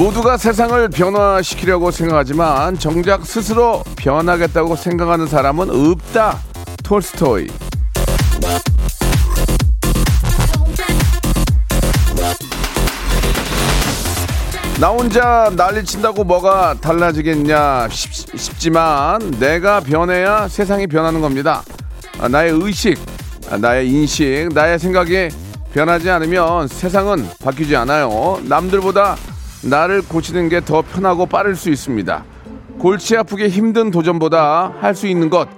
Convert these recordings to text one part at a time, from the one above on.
모두가 세상을 변화시키려고 생각하지만 정작 스스로 변하겠다고 생각하는 사람은 없다. 톨스토이. 나 혼자 난리 친다고 뭐가 달라지겠냐 싶, 싶지만 내가 변해야 세상이 변하는 겁니다. 아, 나의 의식, 아, 나의 인식, 나의 생각이 변하지 않으면 세상은 바뀌지 않아요. 남들보다 나를 고치는 게 더 편하고 빠를 수 있습니다. 골치 아프게 힘든 도전보다 할 수 있는 것,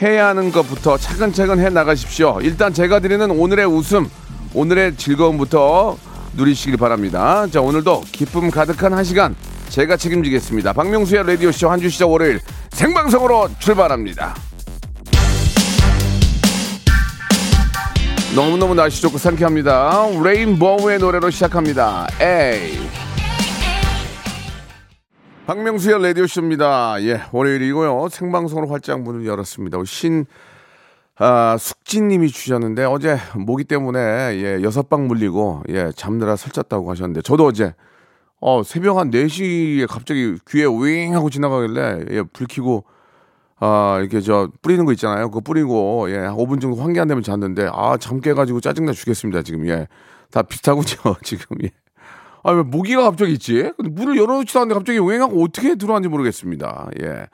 해야 하는 것부터 차근차근 해 나가십시오. 일단 제가 드리는 오늘의 웃음, 오늘의 즐거움부터 누리시길 바랍니다. 자, 오늘도 기쁨 가득한 한 시간 제가 책임지겠습니다. 박명수의 라디오쇼 한 주 시작 월요일 생방송으로 출발합니다. 너무너무 날씨 좋고 상쾌합니다. 레인보우의 노래로 시작합니다. 에이. 박명수의 라디오쇼입니다. 예, 월요일이고요. 생방송으로 활짝 문을 열었습니다. 신, 아, 숙진님이 주셨는데 어제 모기 때문에 예, 여섯 방 물리고 예, 잠들어 설쳤다고 하셨는데 저도 어제 어, 새벽 한 4시에 갑자기 귀에 윙 하고 지나가길래 예, 불 켜고 아, 이렇게 저 뿌리는 거 있잖아요. 그거 뿌리고 예, 5분 정도 환기 안 되면 잤는데 아, 잠 깨가지고 짜증나 죽겠습니다. 지금 예. 다 비슷하군요. 지금 예. 아, 왜 모기가 갑자기 있지? 근데 문을 열어놓지도 않는데 갑자기 웽하고 어떻게 들어왔는지 모르겠습니다. 예.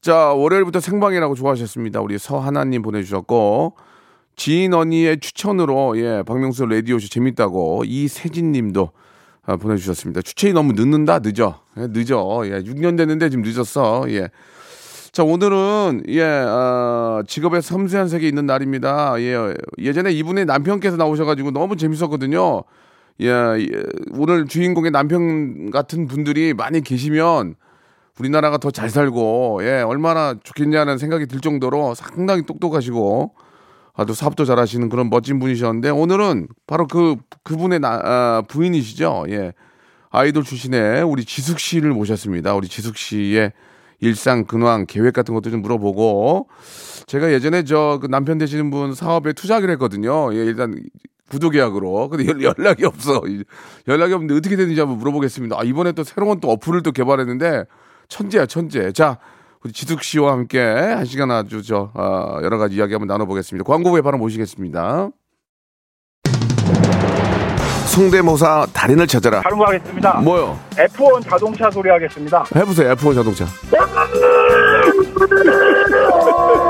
자, 월요일부터 생방이라고 좋아하셨습니다. 우리 서하나님 보내주셨고, 지인 언니의 추천으로, 예, 박명수 라디오쇼 재밌다고, 이세진 님도 아, 보내주셨습니다. 추천이 너무 늦는다? 늦어. 예, 늦어. 예, 6년 됐는데 지금 늦었어. 예. 자, 오늘은, 예, 어, 직업의 섬세한 세계에 있는 날입니다. 예, 예전에 이분의 남편께서 나오셔가지고 너무 재밌었거든요. 예, 예, 오늘 주인공의 남편 같은 분들이 많이 계시면 우리나라가 더 잘 살고, 예, 얼마나 좋겠냐는 생각이 들 정도로 상당히 똑똑하시고, 아주 사업도 잘하시는 그런 멋진 분이셨는데, 오늘은 바로 그, 그분의 나, 아, 부인이시죠. 예. 아이돌 출신의 우리 지숙 씨를 모셨습니다. 우리 지숙 씨의 일상 근황 계획 같은 것도 좀 물어보고, 제가 예전에 저 그 남편 되시는 분 사업에 투자하기로 했거든요. 예, 일단 구독 계약으로. 근데 연- 연락이 없어. 이- 연락이 없는데 어떻게 되는지 한번 물어보겠습니다. 아, 이번에 또 새로운 또 어플을 또 개발했는데 천재야, 천재. 자, 우리 지숙 씨와 함께 한 시간 아주 저 아, 여러 가지 이야기 한번 나눠보겠습니다. 광고 후에 바로 모시겠습니다. 성대모사 달인을 찾아라. 바로 하겠습니다. 뭐요? F1 자동차 소리 하겠습니다. 해보세요. F1 자동차.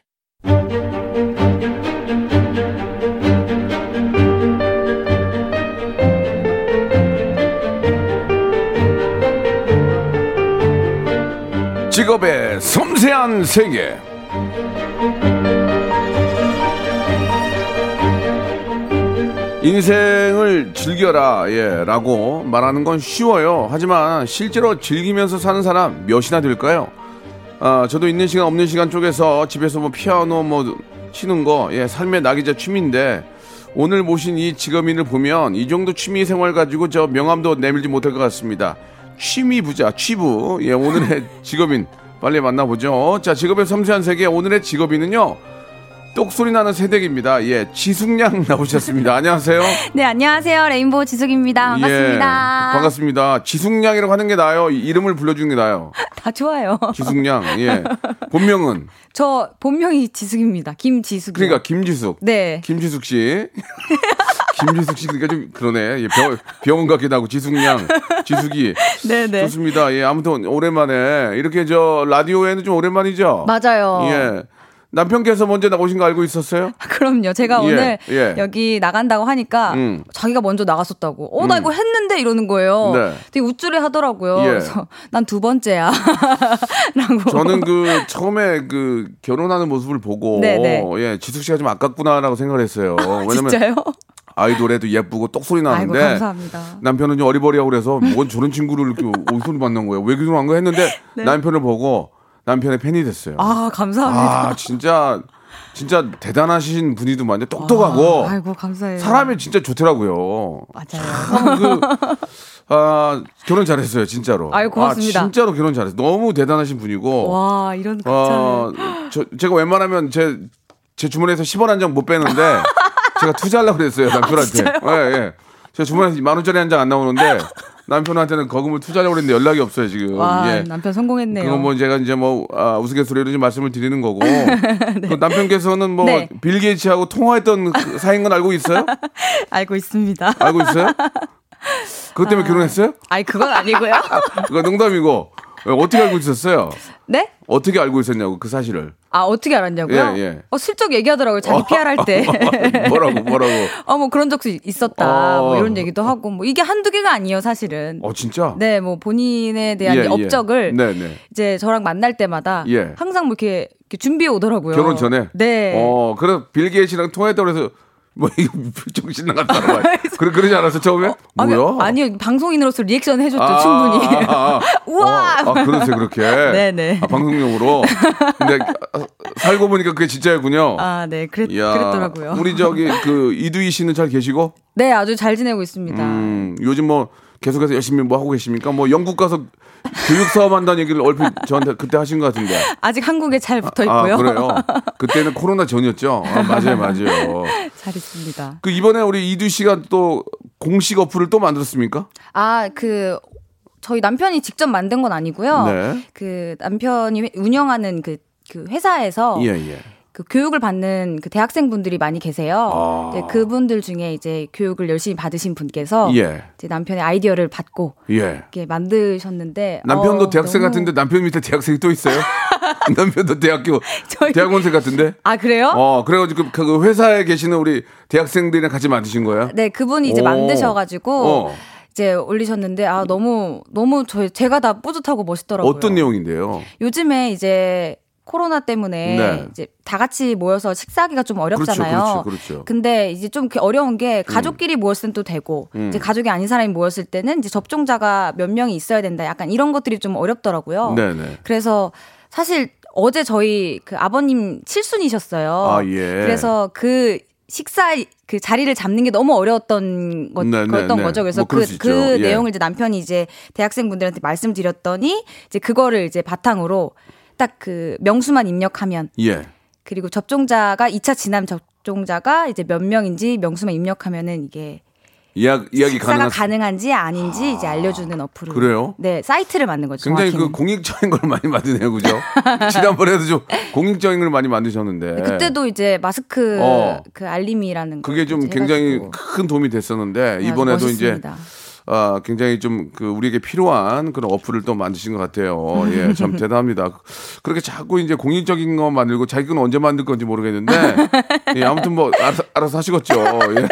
직업의 섬세한 세계. 인생을 즐겨라, 예, 라고 말하는 건 쉬워요. 하지만 실제로 즐기면서 사는 사람 몇이나 될까요? 아, 저도 있는 시간 없는 시간 쪽에서 집에서 뭐 피아노 뭐 치는 거, 예, 삶의 낙이자 취미인데 오늘 모신 이 직업인을 보면 이 정도 취미 생활 가지고 저 명함도 내밀지 못할 것 같습니다. 취미 부자, 취부. 예, 오늘의 직업인 빨리 만나보죠. 자, 직업의 섬세한 세계 오늘의 직업인은요. 똑소리 나는 새댁입니다. 예, 지숙양 나오셨습니다. 안녕하세요. 네, 안녕하세요. 레인보우 지숙입니다. 반갑습니다. 예, 반갑습니다. 지숙양이라고 하는 게 나아요. 이름을 불러주는 게 나아요. 다 좋아요. 지숙양. 예. 본명은 저 본명이 지숙입니다. 김지숙. 그러니까 김지숙. 네. 김지숙 씨. 김지숙 씨 그러니까 좀 그러네. 예, 병, 병원 같기도 하고 지숙양, 지숙이. 네네. 좋습니다. 예, 아무튼 오랜만에 이렇게 저 라디오에는 좀 오랜만이죠. 맞아요. 예. 남편께서 먼저 나오신 거 알고 있었어요? 그럼요. 제가 예, 오늘 예. 여기 나간다고 하니까 음. 자기가 먼저 나갔었다고. 어, 나 이거 했는데 이러는 거예요. 네. 되게 우쭐해 하더라고요. 예. 그래서 난 두 번째야. 라고. 저는 그 처음에 그 결혼하는 모습을 보고 네네. 예 지숙 씨가 좀 아깝구나라고 생각을 했어요. 왜냐면 진짜요? 아이돌에도 예쁘고 똑소리 아이고, 나는데 감사합니다. 남편은 좀 어리버리하고 그래서 뭔 저런 친구를 이렇게 어디서 만난 거예요? 왜 결혼한 거 했는데 남편을 보고 남편의 팬이 됐어요. 네. 아, 감사합니다. 아, 진짜 진짜 대단하신 분이더만요. 똑똑하고 아, 아이고, 감사해요. 사람이 진짜 좋더라고요. 맞아요. 참 그, 아, 결혼 잘했어요, 진짜로. 아유, 고맙습니다. 아, 진짜로 결혼 잘했어요. 너무 대단하신 분이고. 와, 이런 극찬을. 어, 저, 제가 웬만하면 제, 제 주머니에서 10원 한 장 못 빼는데 제가 투자하려고 그랬어요, 남편한테. 예, 예. 제가 주머니에서 만 원짜리 한 장 안 나오는데 남편한테는 거금을 투자하려고 그랬는데 연락이 없어요, 지금. 와, 예. 남편 성공했네요. 그건 뭐 제가 이제 뭐 아, 우스갯소리로 좀 말씀을 드리는 거고 그 남편께서는 뭐 네. 빌 게이츠하고 통화했던 그 사이인 건 알고 있어요? 알고 있습니다. 알고 있어요? 그것 때문에 결혼했어요? 아니, 그건 아니고요. 그거 농담이고 어떻게 알고 있었어요? 네? 어떻게 알고 있었냐고 그 사실을 아, 어떻게 알았냐고요? 예, 예. 어, 슬쩍 얘기하더라고요. 자기 PR 할 때. 뭐라고 뭐라고? 어, 뭐 그런 적도 있었다. 어. 뭐 이런 얘기도 하고. 뭐 이게 한두 개가 아니에요, 사실은. 어 진짜? 네, 뭐 본인에 대한 예, 예. 업적을 네, 네. 이제 저랑 만날 때마다 예. 항상 뭐 이렇게, 이렇게 준비해 오더라고요. 결혼 전에? 네. 어, 그래 빌 게이츠랑 통화했다고 해서 뭐 이거 정신 나갔다는 거야. 그래 그러지 않았어 처음에? 아니, 뭐야? 아니요, 방송인으로서 리액션 해줬죠, 아, 충분히. 아, 아, 아. 우와! 어, 아, 그러세요, 그렇게. 네네. 아, 방송용으로. 근데 아, 살고 보니까 그게 진짜였군요. 아, 네, 그랬, 이야, 그랬더라고요. 우리 저기 그 이두희 씨는 잘 계시고? 네, 아주 잘 지내고 있습니다. 음, 요즘 뭐 계속해서 열심히 뭐 하고 계십니까? 뭐 영국 가서 교육 사업 한다는 얘기를 얼핏 저한테 그때 하신 것 같은데. 아직 한국에 잘 붙어 아, 있고요. 그래요? 그때는 코로나 전이었죠? 아, 맞아요, 맞아요. 잘 있습니다. 그 이번에 우리 이두 씨가 또 공식 어플을 또 만들었습니까? 아, 그 저희 남편이 직접 만든 건 아니고요. 네. 그 남편이 회- 운영하는 그, 그 회사에서 예, 예. 그 교육을 받는 그 대학생분들이 많이 계세요. 아. 그분들 중에 이제 교육을 열심히 받으신 분께서 예. 이제 남편의 아이디어를 받고 예. 이렇게 만드셨는데 남편도 어, 대학생 너무- 같은데 남편 밑에 대학생이 또 있어요? 남편도 대학교 저희- 대학원생 같은데? 아 그래요? 어 그래가지고 그, 그 회사에 계시는 우리 대학생들이랑 같이 만드신 거예요? 네, 그분이 이제 오. 만드셔가지고 어. 이제 올리셨는데 아 너무 너무 저 제가 다 뿌듯하고 멋있더라고요. 어떤 내용인데요? 요즘에 이제 코로나 때문에 네. 이제 다 같이 모여서 식사하기가 좀 어렵잖아요. 그렇죠, 그렇죠, 그렇죠. 근데 이제 좀 어려운 게 가족끼리 모였을 땐 또 되고 음. 이제 가족이 아닌 사람이 모였을 때는 이제 접종자가 몇 명이 있어야 된다. 약간 이런 것들이 좀 어렵더라고요. 네네. 그래서 사실 어제 저희 그 아버님 칠순이셨어요. 아, 예. 그래서 그 식사 그 자리를 잡는 게 너무 어려웠던 것, 네, 네, 거였던 네. 거죠. 그래서 뭐 그, 수 그. 예. 내용을 이제 남편이 이제 대학생분들한테 말씀드렸더니 이제 그거를 이제 바탕으로 딱 그 명수만 입력하면 예. 그리고 접종자가 2차 지남 접종자가 이제 몇 명인지 명수만 입력하면은 이게 이야, 이야기 가능한 가능한지 아닌지 이제 알려주는 어플을 그래요? 네 사이트를 만든 거죠. 굉장히 그 정확히는. 공익적인 걸 많이 만드네요, 그죠? 지난번에도 좀 공익적인 걸 많이 만드셨는데. 네, 그때도 이제 마스크 어. 그 알림이라는 그게 좀거 이제 굉장히 해가지고. 큰 도움이 됐었는데 네, 이번에도 이제 멋있습니다. 아, 굉장히 좀 그 우리에게 필요한 그런 어플을 또 만드신 것 같아요. 예, 참 대단합니다. 그렇게 자꾸 이제 공익적인 거 만들고 자기 건 언제 만들 건지 모르겠는데 예, 아무튼 뭐 알아서, 알아서 하시겠죠.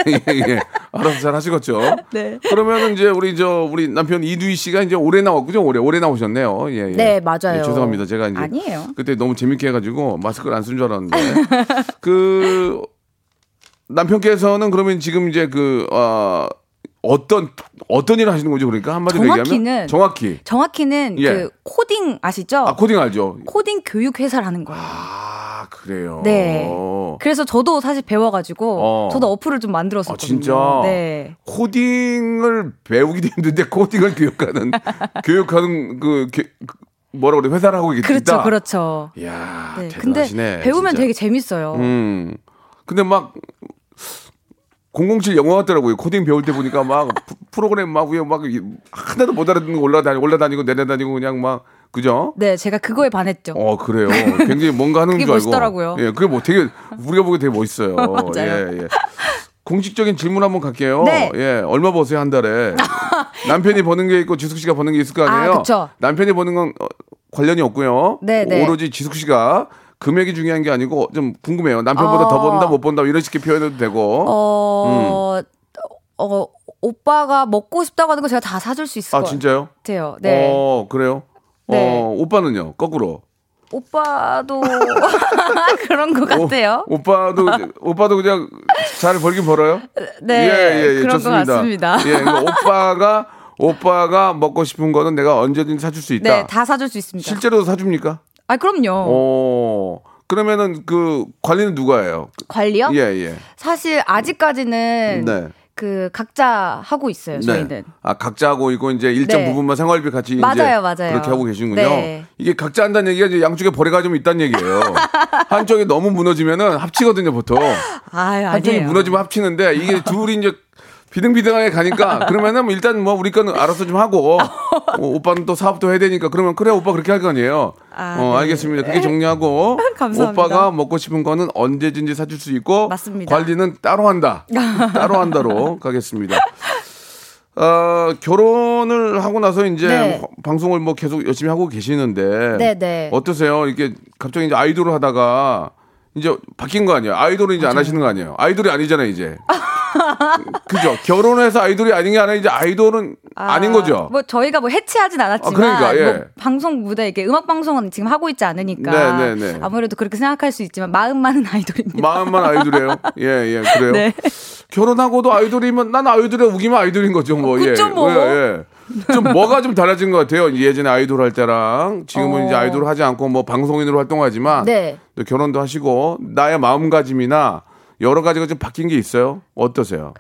예, 예, 예. 알아서 잘 하시겠죠. 네. 그러면 이제 우리 저 우리 남편 이두희 씨가 이제 올해 나왔군요. 올해 올해 나오셨네요. 예, 예. 네, 맞아요. 예, 죄송합니다. 제가 이제 아니에요. 그때 너무 재밌게 해 가지고 마스크를 안 쓴 줄 알았는데 그 남편께서는 그러면 지금 이제 그, 어, 어떤, 어떤 일을 하시는 거죠? 그러니까 한마디로 얘기하면? 정확히는 정확히. 정확히는 예. 그 코딩 아시죠? 아, 코딩 알죠? 코딩 교육 회사를 하는 거예요. 아, 그래요. 네. 그래서 저도 사실 배워가지고 어. 저도 어플을 좀 만들었었거든요. 아, 진짜? 네. 코딩을 배우기도 힘든데 코딩을 교육하는, 교육하는 그, 교- 그 뭐라 그래, 회사를 하고 있다. 그렇죠, 그렇죠. 이야, 네. 근데 대단하시네. 배우면 진짜. 되게 재밌어요. 음. 근데 막 007 영화 같더라고요. 코딩 배울 때 보니까 막 프- 프로그램 막 위에 막 이- 하나도 못 알아듣는 거 올라다니 올라다니고 내려다니고 그냥 막 그죠? 네, 제가 그거에 반했죠. 어 그래요. 굉장히 뭔가 하는 줄 알고. 멋있더라고요. 예, 그게 뭐 되게 우리가 보기 되게 멋있어요. 맞아요. 예, 예. 공식적인 질문 한번 갈게요. 네. 예, 얼마 버세요 한 달에? 남편이 버는 게 있고 지숙 씨가 버는 게 있을 거 아니에요? 아. 남편이 버는 건 어, 관련이 없고요. 네, 네. 오로지 지숙 씨가 금액이 중요한 게 아니고 좀 궁금해요. 남편보다 어. 더 번다 못 번다 이런 식의 표현해도 되고. 어, 어, 오빠가 먹고 싶다고 하는 거 제가 다 사줄 수 있을 아 것 진짜요? 같아요. 네. 어 그래요? 네. 어 오빠는요? 거꾸로. 오빠도 그런 것 같아요. 오, 빠도 오빠도 그냥 잘 벌긴 벌어요? 네, 예, 예, 예, 그런 좋습니다. 것 같습니다. 예, 그러니까 오빠가 오빠가 먹고 싶은 거는 내가 언제든지 사줄 수 있다. 네, 다 사줄 수 있습니다. 실제로도 사줍니까? 아, 그럼요. 어. 그러면은 그 관리는 누가 해요? 관리요? 예, 예. 사실 아직까지는 네. 그 각자 하고 있어요. 저희는. 네. 아, 각자 하고 있고 이제 일정 네. 부분만 생활비 같이 맞아요, 맞아요. 그렇게 하고 계시는군요. 네. 이게 각자 한다는 얘기가 이제 양쪽에 벌이가 좀 있다는 얘기예요. 한쪽이 너무 무너지면은 합치거든요, 보통. 아유, 한쪽이 아니에요. 무너지면 합치는데 이게 둘이 이제 비등비등하게 가니까 그러면은 뭐 일단 뭐 우리 거는 알아서 좀 하고 어, 오빠는 또 사업도 해야 되니까 그러면 그래 오빠 그렇게 할 거 아니에요. 아, 어 네. 알겠습니다. 그게 정리하고 감사합니다. 오빠가 먹고 싶은 거는 언제든지 사줄 수 있고 맞습니다. 관리는 따로 한다. 따로 한다로 가겠습니다. 어, 결혼을 하고 나서 이제 네. 방송을 뭐 계속 열심히 하고 계시는데 네, 네. 어떠세요? 이게 갑자기 이제 아이돌을 하다가 이제 바뀐 거 아니에요? 아이돌은 이제 안 하시는 거 아니에요? 아이돌이 아니잖아요, 이제. 그죠? 결혼해서 아이돌이 아닌 게 아니라 이제 아이돌은 아, 닌 거죠? 뭐 저희가 뭐 해체하진 않았지만 아, 그러니까, 예. 뭐 방송 무대 이렇게 음악 방송은 지금 하고 있지 않으니까 네, 네, 네. 아무래도 그렇게 생각할 수 있지만 마음만은 아이돌입니다. 마음만 아이돌이에요? 예, 예, 그래요? 네. 결혼하고도 아이돌이면 난 아이돌에 우기면 아이돌인 거죠, 뭐. 예. 뭐. 예, 예. 좀 뭐가 좀 달라진 것 같아요. 예전에 아이돌 할 때랑 지금은 어. 이제 아이돌 하지 않고 뭐 방송인으로 활동하지만 네. 또 결혼도 하시고 나의 마음가짐이나 여러 가지가 좀 바뀐 게 있어요. 어떠세요?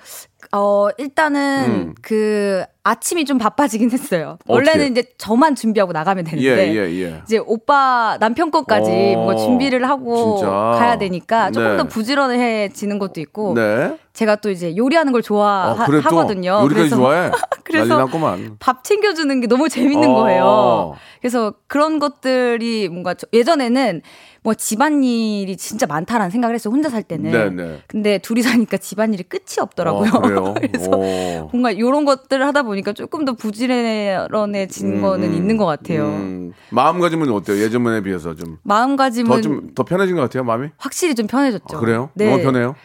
어 일단은 음. 그 아침이 좀 바빠지긴 했어요. 어떻게? 원래는 이제 저만 준비하고 나가면 예, 되는데 예, 예. 이제 오빠 남편 것까지 어, 뭔가 준비를 하고 진짜. 가야 되니까 조금 네. 더 부지런해지는 것도 있고 네. 제가 또 이제 요리하는 걸 아, 좋아하거든요. 요리까지 좋아해. 그래서 난리 났구만. 밥 챙겨주는 게 너무 재밌는 어. 거예요. 그래서 그런 것들이 뭔가 저- 예전에는 뭐 집안일이 진짜 많다라는 생각을 했어요. 혼자 살 때는. 네네. 근데 둘이 사니까 집안일이 끝이 없더라고요. 어, 그래요? 그래서 오. 뭔가 이런 것들을 하다 보니까 조금 더 부지런해진 거는 있는 것 같아요. 음, 마음가짐은 어때요? 예전에 비해서 좀. 마음가짐은 더 좀 더 편해진 것 같아요, 마음이? 확실히 좀 편해졌죠. 아, 그래요? 네. 너무 편해요?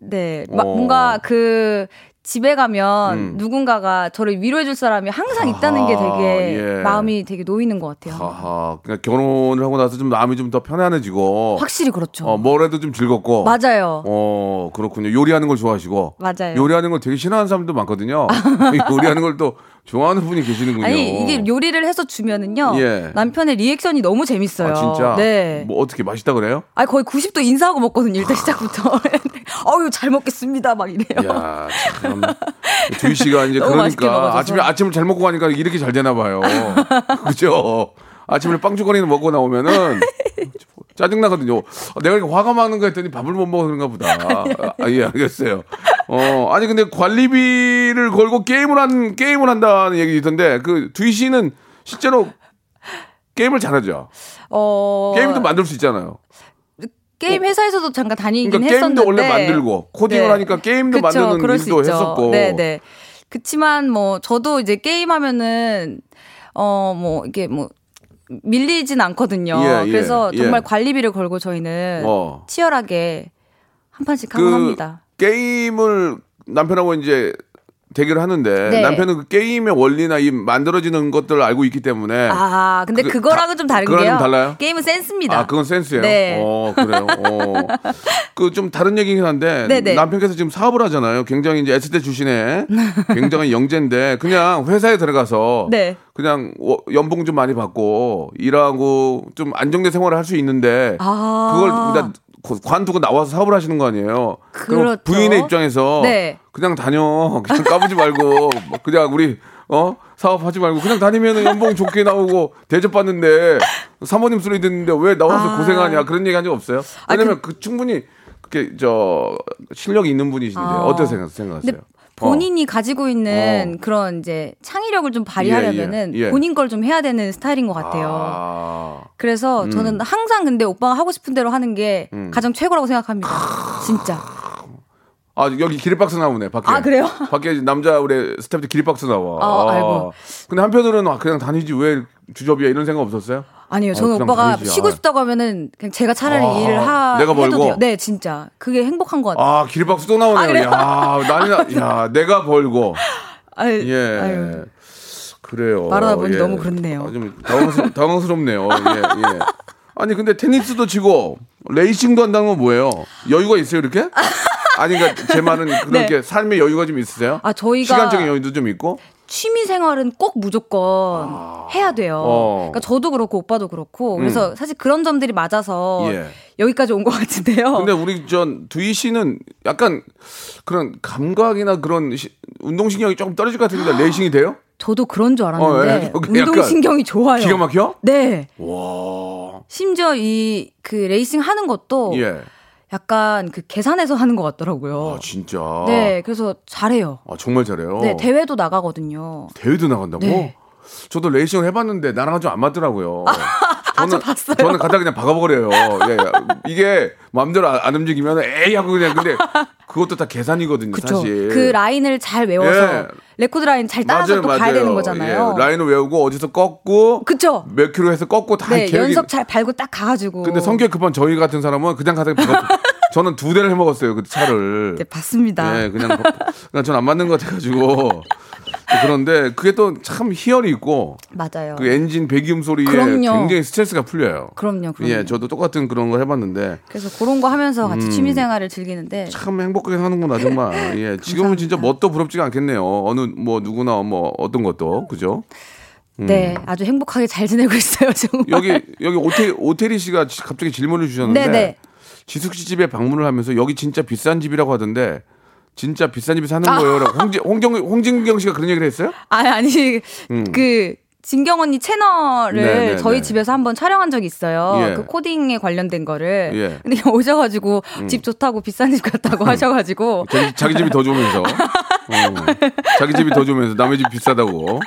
네. 마- 어. 뭔가 그 집에 가면 음. 누군가가 저를 위로해줄 사람이 항상 있다는 게 아하, 되게 예. 마음이 되게 놓이는 것 같아요. 하하. 그러니까 결혼을 하고 나서 좀 마음이 좀 더 편안해지고. 확실히 그렇죠. 어, 뭐라도 좀 즐겁고. 맞아요. 어, 그렇군요. 요리하는 걸 좋아하시고. 맞아요. 요리하는 걸 되게 싫어하는 사람도 많거든요. 요리하는 걸 또 좋아하는 분이 계시는군요. 아니 이게 요리를 해서 주면은요 예. 남편의 리액션이 너무 재밌어요. 아, 진짜? 네. 뭐 어떻게 맛있다 그래요? 아 거의 90도 인사하고 먹거든요. 일단 시작부터. 어유 잘 먹겠습니다. 막 이래요. 야, 참. 두희 씨가 이제 그러니까. 아침에 아침을 잘 먹고 가니까 이렇게 잘 되나 봐요. 그죠? 아침에 빵주거리는 먹고 나오면은 짜증 나거든요. 내가 이렇게 화가 많은 거 했더니 밥을 못 그런가 보다. 아, 예, 알겠어요. 어, 아니 근데 관리비를 걸고 게임을 한 게임을 한다는 얘기 있던데 그 두희 씨는 실제로 게임을 잘하죠. 어 게임도 만들 수 있잖아요. 게임 회사에서도 잠깐 다니긴 그러니까 했었는데 게임도 원래 만들고 코딩을 네. 하니까 게임도 그쵸, 만드는 일도 있죠. 했었고. 네, 네. 그치만 뭐 저도 이제 게임 하면은 어 뭐 이게 뭐 밀리진 않거든요. 예, 예, 그래서 예. 정말 관리비를 걸고 저희는 어. 치열하게 한 판씩 하고 그 합니다. 게임을 남편하고 이제 대결을 하는데 네. 남편은 그 게임의 원리나 이 만들어지는 것들을 알고 있기 때문에 아, 근데 그- 그, 거랑은좀 다른 게요. 달라요? 게임은 센스입니다. 아, 그건 센스예요. 네. 어, 그래요. 어. 그 좀 다른 얘기긴 한데 네네. 남편께서 지금 사업을 하잖아요. 굉장히 이제 S대 출신에 굉장히 영재인데 그냥 회사에 들어가서 네. 그냥 워- 연봉 좀 많이 받고 일하고 좀 안정된 생활을 할 수 있는데 아. 그걸 그냥 관두고 나와서 사업을 하시는 거 아니에요. 그럼 그렇죠. 부인의 입장에서 네. 그냥 다녀. 그냥 까부지 말고 뭐 그냥 우리 어 사업하지 말고 그냥 다니면 연봉 좋게 나오고 대접받는데 사모님 소리 듣는데 왜 나와서 아. 고생하냐 그런 얘기 한 적 없어요? 아, 왜냐면 그 충분히 그렇게 저 실력이 있는 분이신데 아. 어떻게 생각, 생각하세요? 근데 본인이 가지고 있는 어. 그런 이제 창의력을 좀 발휘하려면은 예, 예. 본인 걸 좀 해야 되는 스타일인 것 어. 같아요. 아, 그래서 저는 항상 근데 오빠가 하고 싶은 대로 하는 게 음. 가장 최고라고 생각합니다. 진짜. 아, 여기 기립박스 나오네 밖에. 아, 그래요? 밖에 남자 우리 스태프들 기립박스 나와. 아, 아이고. 근데 한편으로는 아, 그냥 다니지 왜 주접이야 이런 생각 없었어요? 아니에요. 저는 어, 그냥 오빠가 다니지. 쉬고 아. 싶다고 하면은 그냥 제가 차라리 아, 일을 하 내가 벌고? 돼요. 네, 진짜. 그게 행복한 것 같아요. 아, 기립박스 또 나오네요. 아? 야, 난리 나. 야, 내가 벌고. 아유, 예. 아유. 그래요. 말하다 보니 예. 너무 그렇네요. 아, 좀 당황스럽, 당황스럽네요. 예, 예. 아니, 근데 테니스도 치고 레이싱도 한다는 건 뭐예요? 여유가 있어요, 이렇게? 아니, 그러니까 제 말은 네. 그렇게 삶의 여유가 좀 있으세요? 아, 저희가 시간적인 여유도 좀 있고? 취미 생활은 꼭 무조건 해야 돼요. 아. 어. 음. 그러니까 저도 그렇고 오빠도 그렇고 그래서 사실 그런 점들이 맞아서 예. 여기까지 온 것 같은데요. 근데 우리 전 두희 씨는 약간 그런 감각이나 그런 시- 운동신경이 조금 떨어질 것 같은데 레이싱이 돼요? 저도 그런 줄 어, 알았는데 예. 그게 약간 운동신경이 좋아요. 기가 막혀? 네. 와. 심지어 이 그 레이싱 하는 것도 예. 약간 그 계산해서 하는 것 같더라고요. 아, 진짜. 네, 그래서 잘해요. 아, 정말 잘해요. 네, 대회도 나가거든요. 대회도 나간다고? 네. 저도 레이싱을 해봤는데 나랑 좀 안 맞더라고요. 아, 저 봤어요. 저는 갖다 그냥 박아버려요. 예, 이게 마음대로 안, 안 움직이면 에이 하고 그냥 근데 그것도 다 계산이거든요, 그렇죠. 사실. 그 라인을 잘 외워서 예. 레코드 라인 잘 따라서 또 가야 되는 거잖아요. 예, 라인을 외우고 어디서 꺾고 그쵸? 몇 킬로 해서 꺾고 다 네, 계획이- 연속 잘 밟고 딱 가가지고. 근데 성격 급한 저희 같은 사람은 그냥 가서 박아- 저는 두 대를 해 먹었어요, 그 차를. 네, 봤습니다. 예, 그냥 그냥 전 안 맞는 것 같아가지고 그런데 그게 또 참 희열이 있고 맞아요. 그 엔진 배기음 소리에 그럼요. 굉장히 스트레스가 풀려요. 그럼요, 그럼요. 예, 저도 똑같은 그런 걸 해봤는데 그래서 그런 거 하면서 같이 음. 취미 생활을 즐기는데 참 행복하게 사는구나 정말. 예, 지금은 진짜 뭣도 부럽지가 않겠네요. 어느 뭐 누구나 뭐 어떤 것도 그죠? 네, 아주 행복하게 잘 지내고 있어요, 정말. 음. 여기 여기 오태 오태리 씨가 지- 갑자기 질문을 주셨는데 네네. 지숙 씨 집에 방문을 하면서 여기 진짜 비싼 집이라고 하던데 진짜 비싼 집에 사는 아. 거예요. 라고 홍진 홍정 홍진경 씨가 그런 얘기를 했어요? 아니 아니 음. 그 진경 언니 채널을 네, 네, 저희 네. 집에서 한번 촬영한 적이 있어요. 예. 그 코딩에 관련된 거를. 예. 음. 근데 오셔가지고 집 좋다고 비싼 집 같다고 하셔가지고 자기, 자기 집이 더 좋으면서 어, 자기 집이 더 좋으면서 남의 집 비싸다고.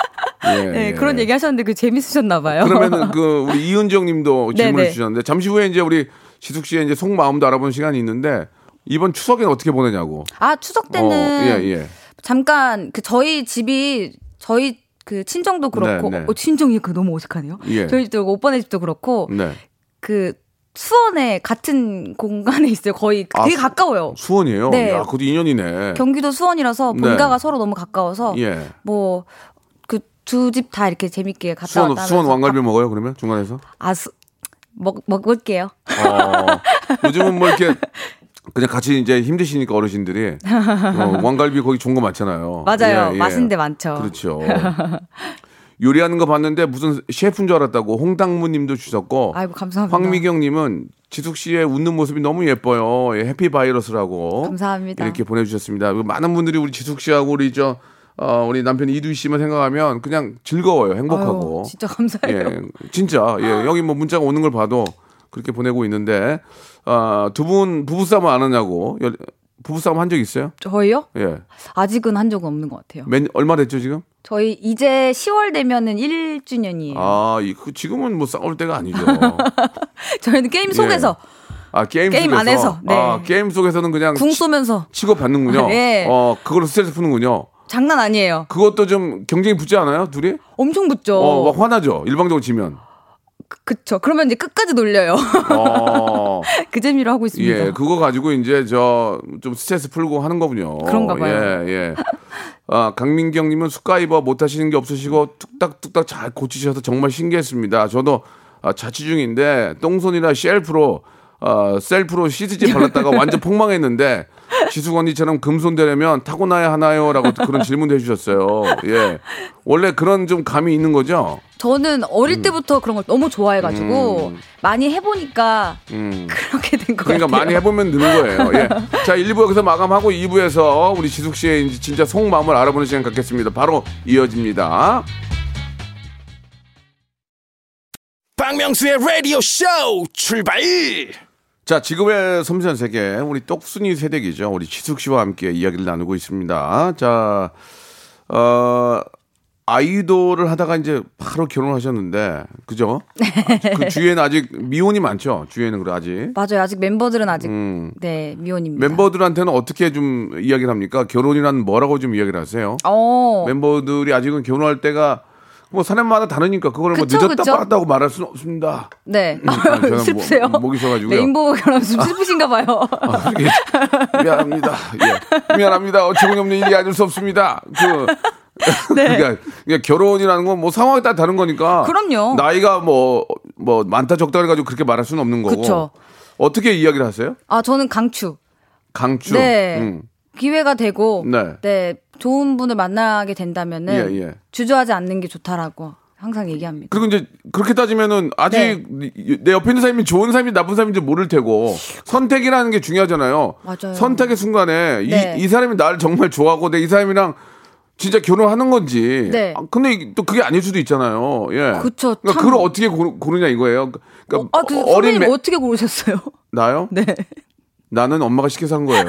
예, 네, 예. 그런 얘기 하셨는데 그 재밌으셨나 봐요. 그러면은 그 우리 이은정 님도 질문을 네네. 주셨는데 잠시 후에 이제 우리 지숙 씨의 이제 속마음도 알아보는 시간이 있는데 이번 추석에는 어떻게 보내냐고. 아 추석 때는 어, 예, 예. 잠깐 그 저희 집이 저희 그 친정도 그렇고 네, 네. 어, 친정이 그 너무 어색하네요. 예. 저희 집도 오빠네 집도 그렇고 네. 그 수원에 같은 공간에 있어요. 거의 아, 되게 수- 가까워요. 수원이에요. 네. 야, 그것도 인연이네. 경기도 수원이라서 네. 본가가 서로 너무 가까워서 예. 뭐그두집 다 이렇게 재밌게 갔다 수원 왔다 수원 왕갈비 먹어요 그러면 중간에서? 아, 수, 먹 먹을게요. 어, 요즘은 뭐 이렇게 그냥 같이 이제 힘드시니까 어르신들이 어, 왕갈비 거기 좋은 거 많잖아요. 맞아요. 예, 예. 맛있는 데 많죠. 그렇죠. 요리하는 거 봤는데 무슨 셰프인 줄 알았다고 홍당무님도 주셨고 아이고 감사합니다. 황미경님은 지숙 씨의 웃는 모습이 너무 예뻐요. 예, 해피 바이러스라고 감사합니다. 이렇게 보내주셨습니다. 많은 분들이 우리 지숙 씨하고 우리 저 어, 우리 남편 이두희 씨만 생각하면 그냥 즐거워요, 행복하고. 아유, 진짜 감사해요. 예, 진짜 예, 여기 뭐 문자가 오는 걸 봐도 그렇게 보내고 있는데 아, 두분 부부싸움 안 하냐고 여- 부부싸움 한 적 있어요? 저희요? 예, 아직은 한 적은 없는 것 같아요. 맨 얼마 됐죠 지금? 저희 이제 10월 되면은 1주년이에요. 아, 이- 그 지금은 뭐 싸울 때가 아니죠. 저희는 게임 속에서 아 게임, 게임 속에서 안에서, 네. 아 게임 속에서는 그냥 궁 치- 쏘면서 치고 받는군요. 예. 어 그걸로 스트레스 푸는군요. 장난 아니에요. 그것도 좀 경쟁이 붙지 않아요, 둘이? 엄청 붙죠. 어, 막 화나죠. 일방적으로 지면. 그- 그쵸. 그러면 이제 끝까지 놀려요. 어. 그 재미로 하고 있습니다. 예, 그거 가지고 이제 저 좀 스트레스 풀고 하는 거군요. 그런가 봐요. 예, 예. 아, 강민경님은 스카이버 못 하시는 게 없으시고 뚝딱뚝딱 잘 고치셔서 정말 신기했습니다. 저도 아, 자취 중인데 똥손이나 셀프로 어, 셀프로 시트지 발랐다가 완전 폭망했는데 지숙 언니처럼 금손 되려면 타고나야 하나요?라고 그런 질문도 해주셨어요. 예, 원래 그런 좀 감이 있는 거죠. 저는 어릴 때부터 그런 걸 너무 좋아해가지고 음. 많이 해보니까 음. 그렇게 된것 그러니까 같아요. 많이 해보면 느는 거예요. 예. 자, 1부 여기서 마감하고 2부에서 우리 지숙 씨의 이제 진짜 속마음을 알아보는 시간 갖겠습니다. 바로 이어집니다. 박명수의 라디오 쇼 출발 자, 지금의 섬세한 세계, 우리 똑순이 세대기죠. 우리 지숙 씨와 함께 이야기를 나누고 있습니다. 자, 어, 아이돌을 하다가 이제 바로 결혼하셨는데, 그죠? 그 주위에는 아직 미혼이 많죠? 주위에는 그래, 아직. 맞아요. 아직 멤버들은 아직 음. 네 미혼입니다. 멤버들한테는 어떻게 좀 이야기를 합니까? 결혼이란 뭐라고 좀 이야기를 하세요? 어. 멤버들이 아직은 결혼할 때가 뭐 사람마다 다르니까 그걸 뭐 그쵸, 늦었다 그쵸. 빠르다고 말할 수는 없습니다. 네. 아, 저는 슬프세요. 목- 목이 쉬어가지고요. 레인보우 결혼 좀 슬프신가 봐요. 아, 그게 미안합니다. 예. 미안합니다. 어처구니 없는 일이 아닐 수 없습니다. 그 그러니까, 그러니까 결혼이라는 건 뭐 상황에 따라 다른 거니까. 그럼요. 나이가 뭐 뭐 많다 적다 해가지고 그렇게 말할 수는 없는 거고. 그쵸. 어떻게 이야기를 하세요? 아 저는 강추. 강추. 네. 음. 기회가 되고 네. 네. 좋은 분을 만나게 된다면은 예, 예. 주저하지 않는 게 좋다라고 항상 얘기합니다. 그리고 이제 그렇게 따지면은 아직 네. 내 옆에 있는 사람이 좋은 사람이 나쁜 사람인지 모를 테고 선택이라는 게 중요하잖아요. 맞아요. 선택의 순간에 네. 이, 이 사람이 나를 정말 좋아하고 내 이 사람이랑 진짜 결혼하는 건지. 네. 아, 근데 이- 또 그게 아닐 수도 있잖아요. 예. 그쵸, 그러니까 참. 그걸 어떻게 고르, 고르냐 이거예요. 그러니까 아, 그 어린 매- 어떻게 고르셨어요? 나요? 네. 나는 엄마가 시켜서 한 거예요.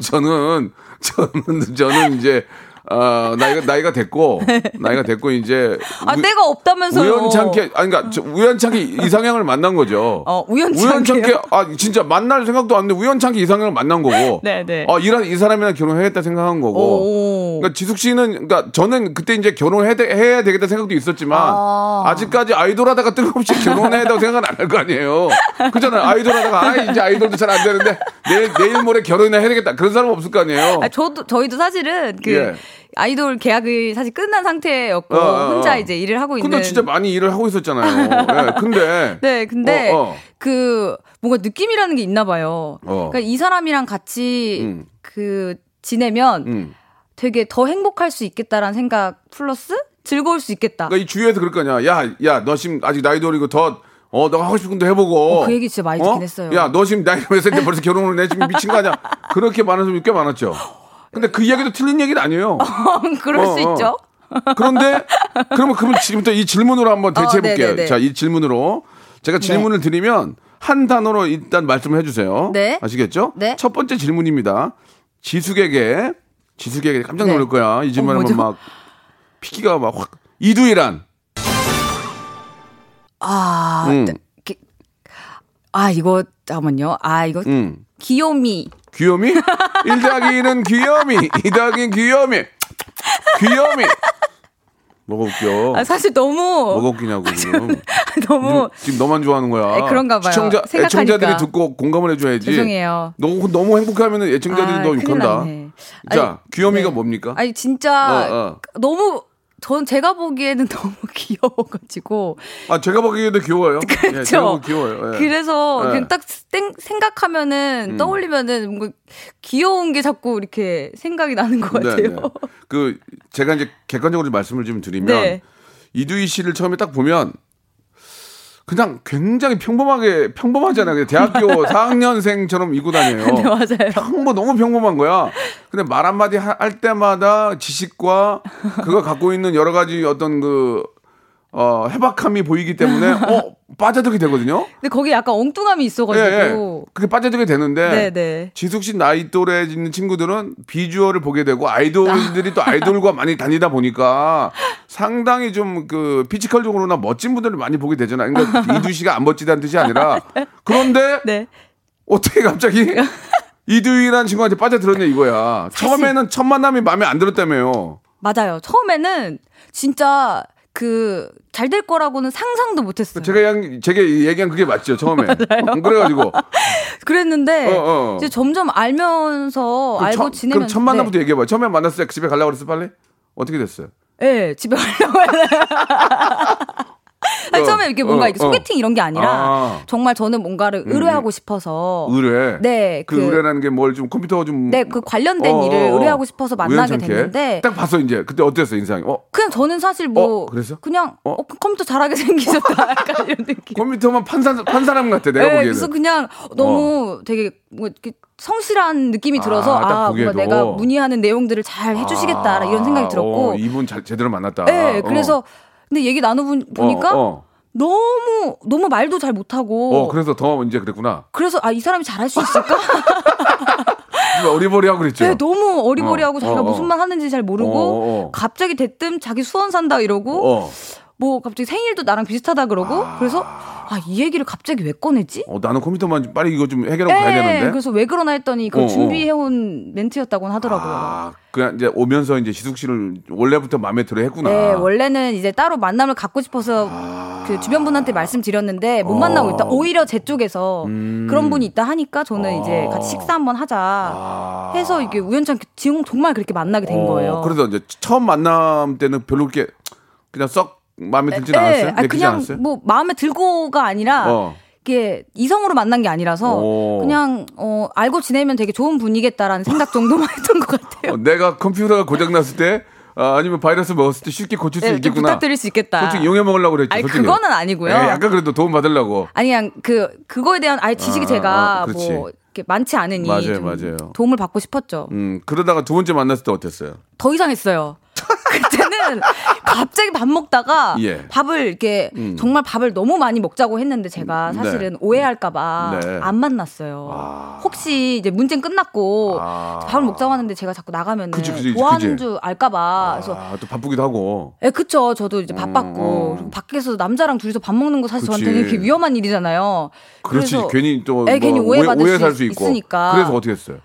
저는 저는 저는 이제 아 나이가 나이가 됐고 나이가 됐고 이제 아, 우- 때가 없다면서요. 우연찮게 아니 그러니까 저 우연찮게 이상형을 만난 거죠. 어, 우연찮게요? 우연찮게 아 진짜 만날 생각도 안 했는데 우연찮게 이상형을 만난 거고. 네, 네. 아 이런 이 사람이랑 결혼해야겠다 생각한 거고. 오. 그러니까 지숙 씨는 그러니까 저는 그때 이제 결혼해야 돼- 해야 되겠다 생각도 있었지만 아. 아. 직까지 아이돌 하다가 뜬금없이 결혼해야 된다고 생각은 안 할 거 아니에요. 그잖아요. 아이돌 하다가 아 이제 아이돌도 잘 안 되는데 내일 내일 모레 결혼이나 해야 되겠다 그런 사람 은 없을 거 아니에요. 아, 저도 저희도 사실은 그 예. 아이돌 계약이 사실 끝난 상태였고 어, 어, 어. 혼자 이제 일을 하고 있는. 근데 진짜 많이 일을 하고 있었잖아요. 예, 근데 네, 근데 어, 어. 그 뭔가 느낌이라는 게 있나 봐요. 어. 그러니까 이 사람이랑 같이 음. 그 지내면 음. 되게 더 행복할 수 있겠다라는 생각 플러스 즐거울 수 있겠다. 그러니까 이 주위에서 그럴 거 아니야. 야, 야, 너 지금 아직 나이도 어리고 더, 어, 너가 하고 싶은 것도 해보고. 어, 그 얘기 진짜 많이 듣긴 했어요. 야, 너 지금 나이가 몇 살인데 벌써 결혼을 해? 지금 미친 거 아니야? 그렇게 많은 사람이 꽤 많았죠. 근데 그 이야기도 틀린 얘기는 아니에요. 그럴 어, 수 어. 있죠. 그런데, 그러면, 그러면 지금부터 이 질문으로 한번 대체해 볼게요. 네네네. 자, 이 질문으로. 제가 질문을 드리면 한 단어로 일단 말씀을 해주세요. 네. 아시겠죠? 네. 첫 번째 질문입니다. 지숙에게, 지숙에게 깜짝 놀랄 네. 거야. 이 질문 어, 하면? 막, 피기가 막 확, 이두이란. 아, 음. 네. 기- 아 이거 잠깐만요. 아 이거 음. 귀요미. 귀요미? 1 더하기 1은 귀요미, 2 더하기 귀요미, 귀요미. 뭐가 웃겨? 아 사실 너무 뭐가 웃기냐고 지금. 너무 지금 너만 좋아하는 거야. 에, 그런가 봐요. 시청자, 생각하니까. 애청자들이 듣고 공감을 해줘야지. 죄송해요. 너무 너무 행복하면 애청자들이 아, 너 욕한다. 자, 아니, 귀요미가 네. 뭡니까? 아니 진짜 어, 어. 너무 전 제가 보기에는 너무 귀여워가지고 아 제가 보기에도 귀여워요. 예, 그렇죠. 보기 귀여워요. 예. 그래서 네. 그냥 딱 땡- 생각하면은 음. 떠올리면은 뭔가 귀여운 게 자꾸 이렇게 생각이 나는 것 네, 같아요. 네. 그 제가 이제 객관적으로 말씀을 좀 드리면 네. 이두희 씨를 처음에 딱 보면 그냥 굉장히 평범하게 평범하잖아요. 그냥 대학교 4학년생처럼 입고 다녀요. 네 맞아요. 평범 너무 평범한 거야. 근데 말 한마디 하- 할 때마다 지식과 그거 갖고 있는 여러 가지 어떤 그 어, 해박함이 보이기 때문에 어 빠져들게 되거든요. 근데 거기 약간 엉뚱함이 예, 있어가지고. 예. 그게 빠져들게 되는데 네네. 지숙 씨 나이 또래 있는 친구들은 비주얼을 보게 되고 아이돌들이 또 아이돌과 많이 다니다 보니까 상당히 좀 그 피지컬적으로나 멋진 분들을 많이 보게 되잖아요. 그러니까 이두희 씨가 안 멋지다는 뜻이 아니라 그런데 네. 어떻게 갑자기 이두희라는 친구한테 빠져들었냐 이거야. 처음에는 첫 만남이 마음에 안 들었다며요. 맞아요. 처음에는 진짜 그 잘 될 거라고는 상상도 못했어요. 제가 양, 제가 얘기한 그게 맞죠 처음에. 그래가지고 그랬는데 어, 어. 이제 점점 알면서 알고 처- 지내면 그럼 첫 만남부터 네. 얘기해봐. 처음에 만났을 때 집에 가려고 그랬어 빨리? 어떻게 됐어요? 네, 집에 가려고 해요. 아니, 어, 처음에 이렇게 뭔가 어, 이렇게 소개팅 이런 게 아니라 아. 음. 정말 저는 뭔가를 의뢰하고 싶어서 의뢰. 네, 그, 그- 의뢰라는 게 뭘 좀 컴퓨터 좀. 네, 그 관련된 어, 일을 어, 어. 의뢰하고 싶어서 만나게 우연찮게. 됐는데 딱 봤어 이제 그때 어땠어 인상이? 어 그냥 저는 사실 뭐 어, 그래서? 그냥 어? 어, 그 컴퓨터 잘하게 생기셨다 약간 이런 느낌. 컴퓨터만 판사 판 사람 같아 내가 네, 보기에는. 그래서 그냥 너무 되게 뭐 이렇게 성실한 느낌이 들어서 아, 딱 아, 보기에도. 뭔가 내가 문의하는 내용들을 잘 해주시겠다 이런 생각이 들었고 어, 이분 잘, 제대로 만났다. 네, 어. 그래서 근데 얘기 나눠보니까 어, 어. 너무 너무 말도 잘 못하고 어, 그래서 더 이제 그랬구나. 그래서 아 이 사람이 잘할 수 있을까? 어리버리하고 그랬죠. 네, 너무 어리버리하고 어, 자기가 어, 어. 무슨 말 하는지 잘 모르고 어, 어, 어. 갑자기 대뜸 자기 수원 산다 이러고 어. 뭐 갑자기 생일도 나랑 비슷하다 그러고 그래서 아 이 얘기를 갑자기 왜 꺼내지? 어, 나는 컴퓨터만 좀 빨리 이거 좀 해결하고 가야 네, 되는데. 그래서 왜 그러나 했더니 어, 어. 준비해온 멘트였다고는 하더라고요. 아, 그냥 이제 오면서 이제 지숙 씨를 원래부터 마음에 들어 했구나. 네, 원래는 이제 따로 만남을 갖고 싶어서 그 주변 분한테 말씀드렸는데 못 만나고 있다. 오히려 제 쪽에서 음. 그런 분이 있다 하니까 저는 이제 같이 식사 한번 하자 해서 이게 우연찮게 지금 정말 그렇게 만나게 된 아. 어, 거예요. 그래서 이제 처음 만남 때는 별로 이렇게 그냥 썩 마음에 들진 않았어요? 아니, 내키지 그냥 않았어요? 뭐 마음에 들고가 아니라 어. 이게 이성으로 만난 게 아니라서 오. 그냥 어 알고 지내면 되게 좋은 분이겠다라는 생각 정도만 했던 것 같아요. 어, 내가 컴퓨터가 고장 났을 때 아, 아니면 바이러스 먹었을 때 쉽게 고칠 수 네, 좀 있겠구나. 부탁드릴 수 있겠다. 솔직히 이용해 먹으려고 그랬죠. 아니 솔직히. 그거는 아니고요. 예, 약간 그래도 도움 받으려고. 아니 그냥 그 그거에 대한 아예 지식이 아, 제가 아. 뭐 이렇게 많지 않으니 맞아요, 좀 맞아요. 도움을 받고 싶었죠. 음, 그러다가 두 번째 만났을 때 어땠어요? 더 이상했어요. 그때는 갑자기 밥 먹다가 예. 음. 밥을 이렇게 정말 밥을 너무 많이 먹자고 했는데 제가 사실은 네. 오해할까봐 네. 안 만났어요. 아. 혹시 이제 문쟁 끝났고 아. 밥을 먹자고 하는데 제가 자꾸 나가면 좋아하는 그치. 줄 알까봐 그래서 아, 또 바쁘기도 하고. 예, 그쵸. 저도 이제 바빴고, 어. 그리고 밖에서 남자랑 둘이서 밥 먹는 거 사실 그치. 저한테는 되게 위험한 일이잖아요. 그렇지. 그래서 괜히 또 예, 뭐 괜히 오해, 오해받을 오해 수살수 있고. 있으니까. 그래서 어떻게 했어요?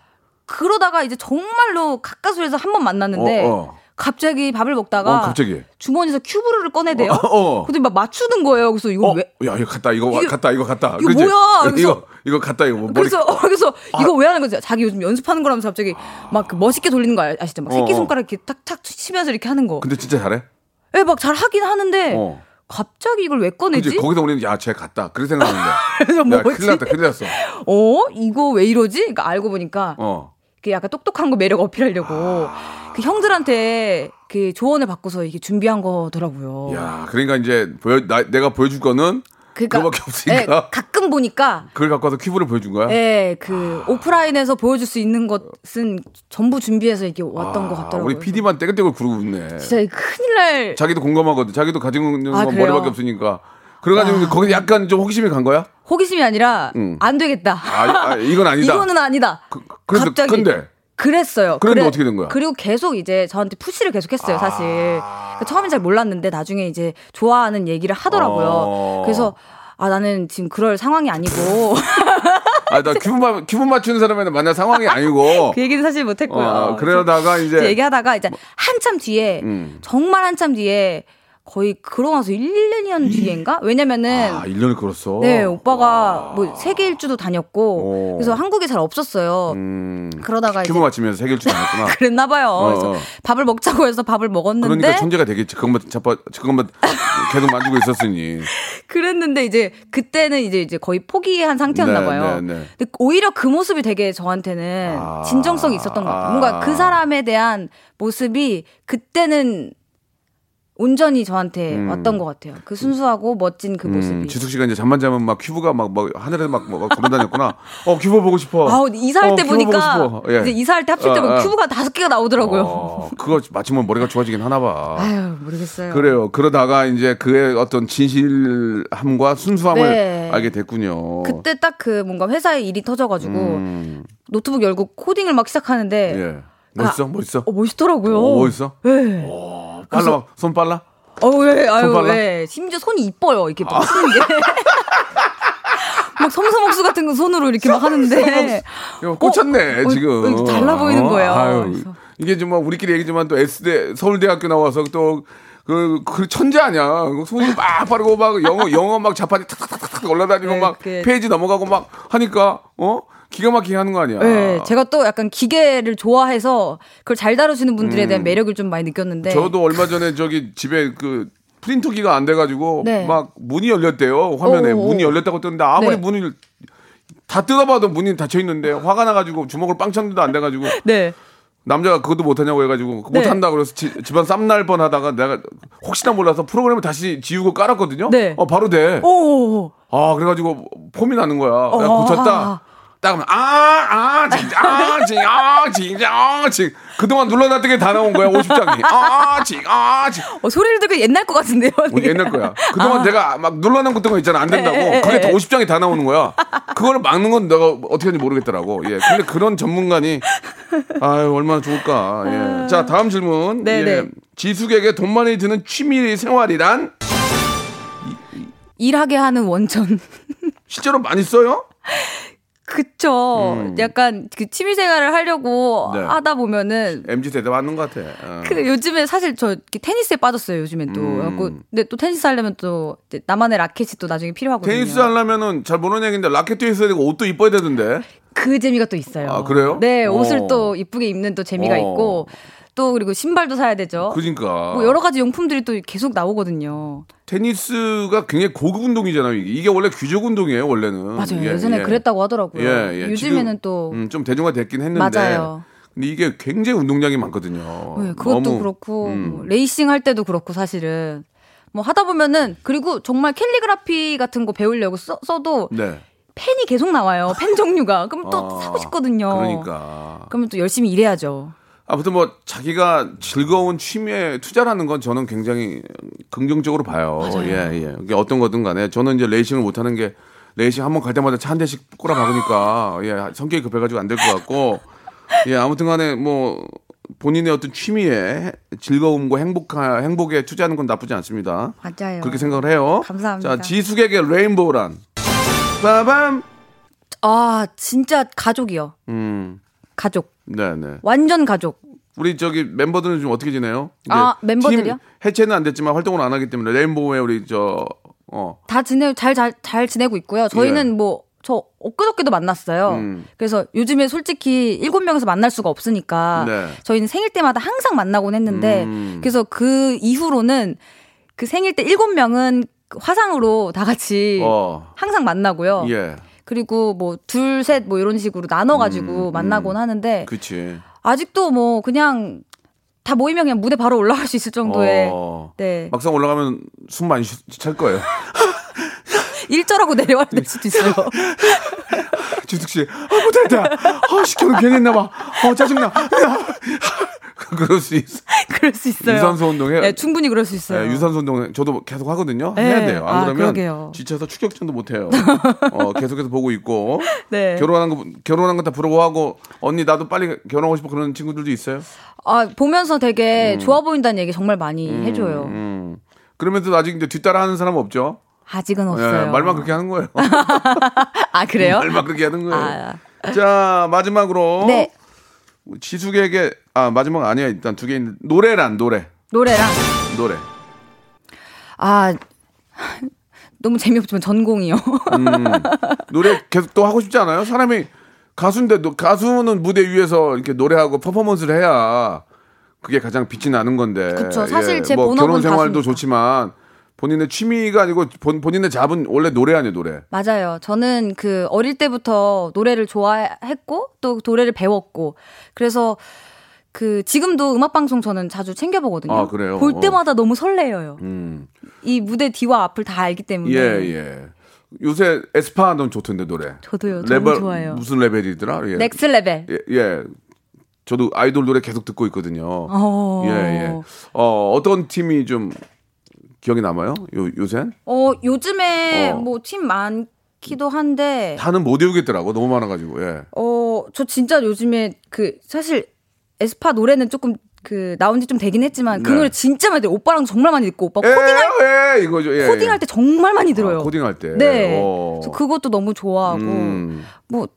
그러다가 이제 정말로 가까스에서 한 번 만났는데, 어, 어. 갑자기 밥을 먹다가 어, 갑자기. 주머니에서 큐브를 꺼내대요. 어, 어. 근데 막 맞추는 거예요. 그래서 이거 어, 왜? 야, 이거 갔다, 이거 와, 이게- 갔다, 이거 갔다. 이거 그치? 뭐야? 그래서- 이거, 이거 갔다, 이거. 뭐 머리. 그래서 어, 그래서 이거 왜 하는 거지? 자기 요즘 연습하는 거라면서 갑자기 막 그 멋있게 돌리는 거 아- 아시죠? 막 어, 새끼 어. 손가락 이렇게 탁탁 치면서 이렇게 하는 거. 근데 진짜 잘해? 예, 막잘 하긴 하는데 어. 갑자기 이걸 왜 꺼내지? 그치? 거기서 우리는 야, 쟤 갔다. 그렇게 생각하는데. 야? 큰일 났다, 큰일 났어. 어? 이거 왜 이러지? 그러니까 알고 보니까 어. 그 약간 똑똑한 거 매력 어필하려고 그 형들한테 그 조언을 받고서 이게 준비한 거더라고요. 야, 그러니까 이제 보여, 나, 내가 보여줄 거는 그러니까 그거밖에 없으니까. 예, 가끔 보니까 그걸 갖고 와서 큐브를 보여준 거야? 예, 그 오프라인에서 보여줄 수 있는 것은 전부 준비해서 이게 왔던 것 같더라고요. 아, 우리 PD만 떼글떼글 구르고 있네. 진짜 큰일 날. 자기도 공감하거든. 자기도 있는 아, 건 그래요? 머리밖에 없으니까. 그래가지고 거기 약간 좀 호기심이 간 거야? 호기심이 아니라 응. 안 되겠다. 아, 아, 이건 아니다. 이거는 아니다. 그, 그런데, 갑자기. 근데 그랬어요. 그랬는데 어떻게 된 거야? 그리고 계속 이제 저한테 푸시를 계속했어요, 사실. 그러니까 처음엔 잘 몰랐는데 나중에 이제 좋아하는 얘기를 하더라고요. 어. 그래서 아 나는 지금 그럴 상황이 아니고 아, 나 큐브, 마, 큐브 맞추는 사람한테 만날 상황이 아니고. 그 얘기는 사실 못했고요. 어, 그러다가 이제- 얘기하다가 이제 한참 뒤에 음. 정말 한참 뒤에 거의 그러고 나서 1, 2년 뒤인가? 왜냐면은 아, 1년을 걸었어. 네 오빠가 뭐 세계 일주도 다녔고 오. 그래서 한국에 잘 없었어요. 음, 그러다가 이제 큐브 맞추면서 세계 일주 돌았구나. 그랬나 봐요. 그래서 어. 밥을 먹자고 해서 밥을 먹었는데 그러니까 천재가 되겠지. 그것만 잡아, 그것만 계속 만지고 있었으니. 그랬는데 이제 그때는 이제 이제 거의 포기한 상태였나 네, 봐요. 네, 네. 근데 오히려 그 모습이 되게 저한테는 아. 진정성이 있었던 것 같아요. 뭔가 그 사람에 대한 모습이 그때는 온전히 저한테 왔던 것 같아요. 그 순수하고 멋진 그 모습이. 음, 지숙 씨가 이제 잠만 자면 막 큐브가 막, 막 하늘에 막, 막 돌아다녔구나. 어, 큐브 보고 싶어. 아우 이사할 어, 때 보니까. 예. 이제 이사할 때 합칠 때 어, 보면 어. 큐브가 다섯 개가 나오더라고요. 어, 그거 맞추면 머리가 좋아지긴 하나 봐. 아유 모르겠어요. 그래요. 그러다가 이제 그의 어떤 진실함과 순수함을 네. 알게 됐군요. 그때 딱 그 뭔가 회사에 일이 터져가지고 음, 노트북 열고 코딩을 막 시작하는데 예. 멋있어? 멋있어? 어, 멋있더라고요. 어, 멋있어? 네. 빨라, 막, 손 빨라? 어, 왜, 아유, 손 빨라? 왜. 심지어 손이 이뻐요. 이렇게 막 쓰는 게. 막 섬섬옥수 같은 거 손으로 이렇게 막 하는데. 이거 꽂혔네, 어, 지금. 어, 이렇게 달라 보이는 어, 거예요. 아유. 이게 좀뭐 우리끼리 얘기지만 또 S대, 서울대학교 나와서 또 그, 그 천재 아니야. 그 손이 막 빠르고 막 영어, 영어 막 자판이 탁탁탁탁 올라다니고 네, 막 그- 페이지 넘어가고 막 하니까, 어? 기가 막히게 하는 거 아니야. 네, 제가 또 약간 기계를 좋아해서 그걸 잘 다루시는 분들에 대한 매력을 좀 많이 느꼈는데. 음. 저도 얼마 전에 저기 집에 그 프린터기가 안 돼가지고 네. 막 문이 열렸대요. 화면에 오, 오, 문이 오. 열렸다고 뜨는데 아무리 네. 문을 다 뜯어봐도 문이 닫혀 있는데 화가 나가지고 주먹을 빵 쳤는데도 안 돼가지고 네. 남자가 그것도 못하냐고 해가지고 네. 못한다 그래서 지- 집안 쌈날 뻔하다가 내가 혹시나 몰라서 프로그램을 다시 지우고 깔았거든요. 네. 어 바로 돼. 오. 아 그래가지고 폼이 나는 거야. 내가 어. 고쳤다. 딱 하면 아아 진짜 아 진짜 아 진짜 아 진. 그동안 눌러놨던 게 다 나온 거야 50장이. 아 진짜 아 진. 어, 소리를 듣고 옛날 것 같은데요. 어, 옛날 거야. 그동안 내가 막 눌러놓은 것거 있잖아. 안 된다고. 아. 예, 예, 그게 다 예. 50장이 다 나오는 거야. 그거를 막는 건 내가 어떻게 하는지 모르겠더라고. 예. 근데 그런 전문가니, 아유, 얼마나 좋을까. 예. 자, 다음 질문. 네, 예. 네. 지숙에게 돈 많이 드는 취미 생활이란? 일하게 하는 원천. 실제로 많이 써요? 그쵸. 약간 그 취미 생활을 하려고 네. 하다 보면은 세대 맞는 것 같아. 어. 그 요즘에 사실 저 테니스에 빠졌어요 요즘엔 또. 음. 그래갖고 근데 또 테니스 하려면 또 나만의 라켓이 또 나중에 필요하거든요. 테니스 하려면은 잘 모르는 얘기인데 라켓도 있어야 되고 옷도 이뻐야 되는데. 그 재미가 또 있어요. 아, 그래요? 네, 옷을 어. 또 이쁘게 입는 또 재미가 어. 있고 또 그리고 신발도 사야 되죠. 그러니까. 뭐 여러 가지 용품들이 또 계속 나오거든요. 테니스가 굉장히 고급 운동이잖아요. 이게, 원래 귀족 운동이에요, 원래는. 맞아요. 예, 예전에 예. 그랬다고 하더라고요. 예, 예. 요즘에는 지금, 또 음, 좀 대중화 됐긴 했는데 맞아요. 근데 이게 굉장히 운동량이 많거든요. 네, 그것도 너무, 그렇고 음. 뭐 레이싱 할 때도 그렇고 사실은 뭐 하다 보면은 그리고 정말 캘리그라피 같은 거 배우려고 써, 써도 네. 펜이 계속 나와요. 펜 종류가. 그럼 또 아, 사고 싶거든요. 그러니까 그러면 또 열심히 일해야죠. 아무튼 뭐 자기가 즐거운 취미에 투자라는 건 저는 굉장히 긍정적으로 봐요. 예, 예. 이게 어떤 거든 간에 저는 이제 레이싱을 못 하는 게 레이싱 한 번 갈 때마다 차 한 대씩 꼬라 박으니까 예, 성격이 급해 가지고 안 될 것 같고 예, 아무튼 간에 뭐 본인의 어떤 취미에 즐거움과 행복하, 행복에 투자하는 건 나쁘지 않습니다. 맞아요. 그렇게 생각을 해요. 감사합니다. 자, 지숙에게 레인보우란. 빠밤. 아 진짜 가족이요. 음, 가족. 네네. 완전 가족. 우리 저기 멤버들은 좀 어떻게 지내요? 아, 멤버들이요? 팀 해체는 안 됐지만 활동을 안 하기 때문에 레인보우의 우리 저 어. 다 지내 잘잘 잘 지내고 있고요. 저희는 예. 뭐저 엊그저께도 만났어요. 음. 그래서 요즘에 솔직히 일곱 명에서 만날 수가 없으니까 네. 저희는 생일 때마다 항상 만나곤 했는데 음. 그래서 그 이후로는 그 생일 때 일곱 명은 화상으로 다 같이 어. 항상 만나고요. 예. 그리고 뭐 둘 셋 뭐 이런 식으로 나눠가지고 음, 만나곤 하는데 그치. 아직도 뭐 그냥 다 모이면 그냥 무대 바로 올라갈 수 있을 정도의 어. 네 막상 올라가면 숨 많이 쉬- 찰 거예요. 일절하고 내려와야 될 수도 있어요. 지숙 씨, 아, 못했다. 아, 시켜도 괜히 했나봐. 어, 짜증나. 야. 그럴 수 있어. 그럴 수 있어요. 유산소 운동해. 네, 충분히 그럴 수 있어요. 네, 유산소 운동 저도 계속 하거든요. 네. 해야 돼요. 안 아, 그러면 그러게요. 지쳐서 추격전도 못 해요. 어, 계속해서 보고 있고. 네. 결혼한 거 결혼한 거 다 부러워하고 언니 나도 빨리 결혼하고 싶어 그런 친구들도 있어요. 아, 보면서 되게 좋아 보인다는 얘기 정말 많이 해줘요. 음. 그러면서 아직 이제 뒤따라 하는 사람 없죠? 아직은 예, 없어요. 말만 그렇게 하는 거예요. 아, 그래요? 말만 그렇게 하는 거예요. 아. 자, 마지막으로 네. 지숙에게 아, 마지막 아니야. 일단 두 개 있는데 노래란 노래. 노래랑. 노래. 아, 너무 재미없지만 전공이요. 노래 계속 또 하고 싶지 않아요? 사람이 가수인데 도 가수는 무대 위에서 이렇게 노래하고 퍼포먼스를 해야 그게 가장 빛이 나는 건데. 그쵸. 사실 제뭐 본업은 결혼 생활도 가수니까. 좋지만 본인의 취미가 아니고 본, 본인의 잡은 원래 노래 아니에요, 노래. 맞아요. 저는 그 어릴 때부터 노래를 좋아했고 또 노래를 배웠고 그래서 그 지금도 음악 방송 저는 자주 챙겨 보거든요. 아, 그래요? 볼 어. 때마다 너무 설레요. 음. 이 무대 뒤와 앞을 다 알기 때문에. 예, 예. 요새 에스파 넌 좋던데 노래. 저도요. Next Level 좋아요. 무슨 level이더라? 예. Next Level. 예, 예. 저도 아이돌 노래 계속 듣고 있거든요. 어. 예, 예. 어, 어떤 팀이 좀 기억에 남아요? 요, 요새? 어, 요즘에 어. 뭐팀 많기도 한데 다는 못 외우겠더라고. 너무 많아가지고, 예. 어, 저 진짜 요즘에 그 사실 에스파 노래는 조금 그 나온 지 좀 되긴 했지만 그 네. 노래 진짜 많이 들어요. 오빠랑 정말 많이 듣고 오빠 코딩할 에, 에, 이거죠. 예, 코딩할 예. 때 정말 많이 들어요. 아, 코딩할 때. 네. 어. 그래서 그것도 너무 좋아하고 음. 뭐 그,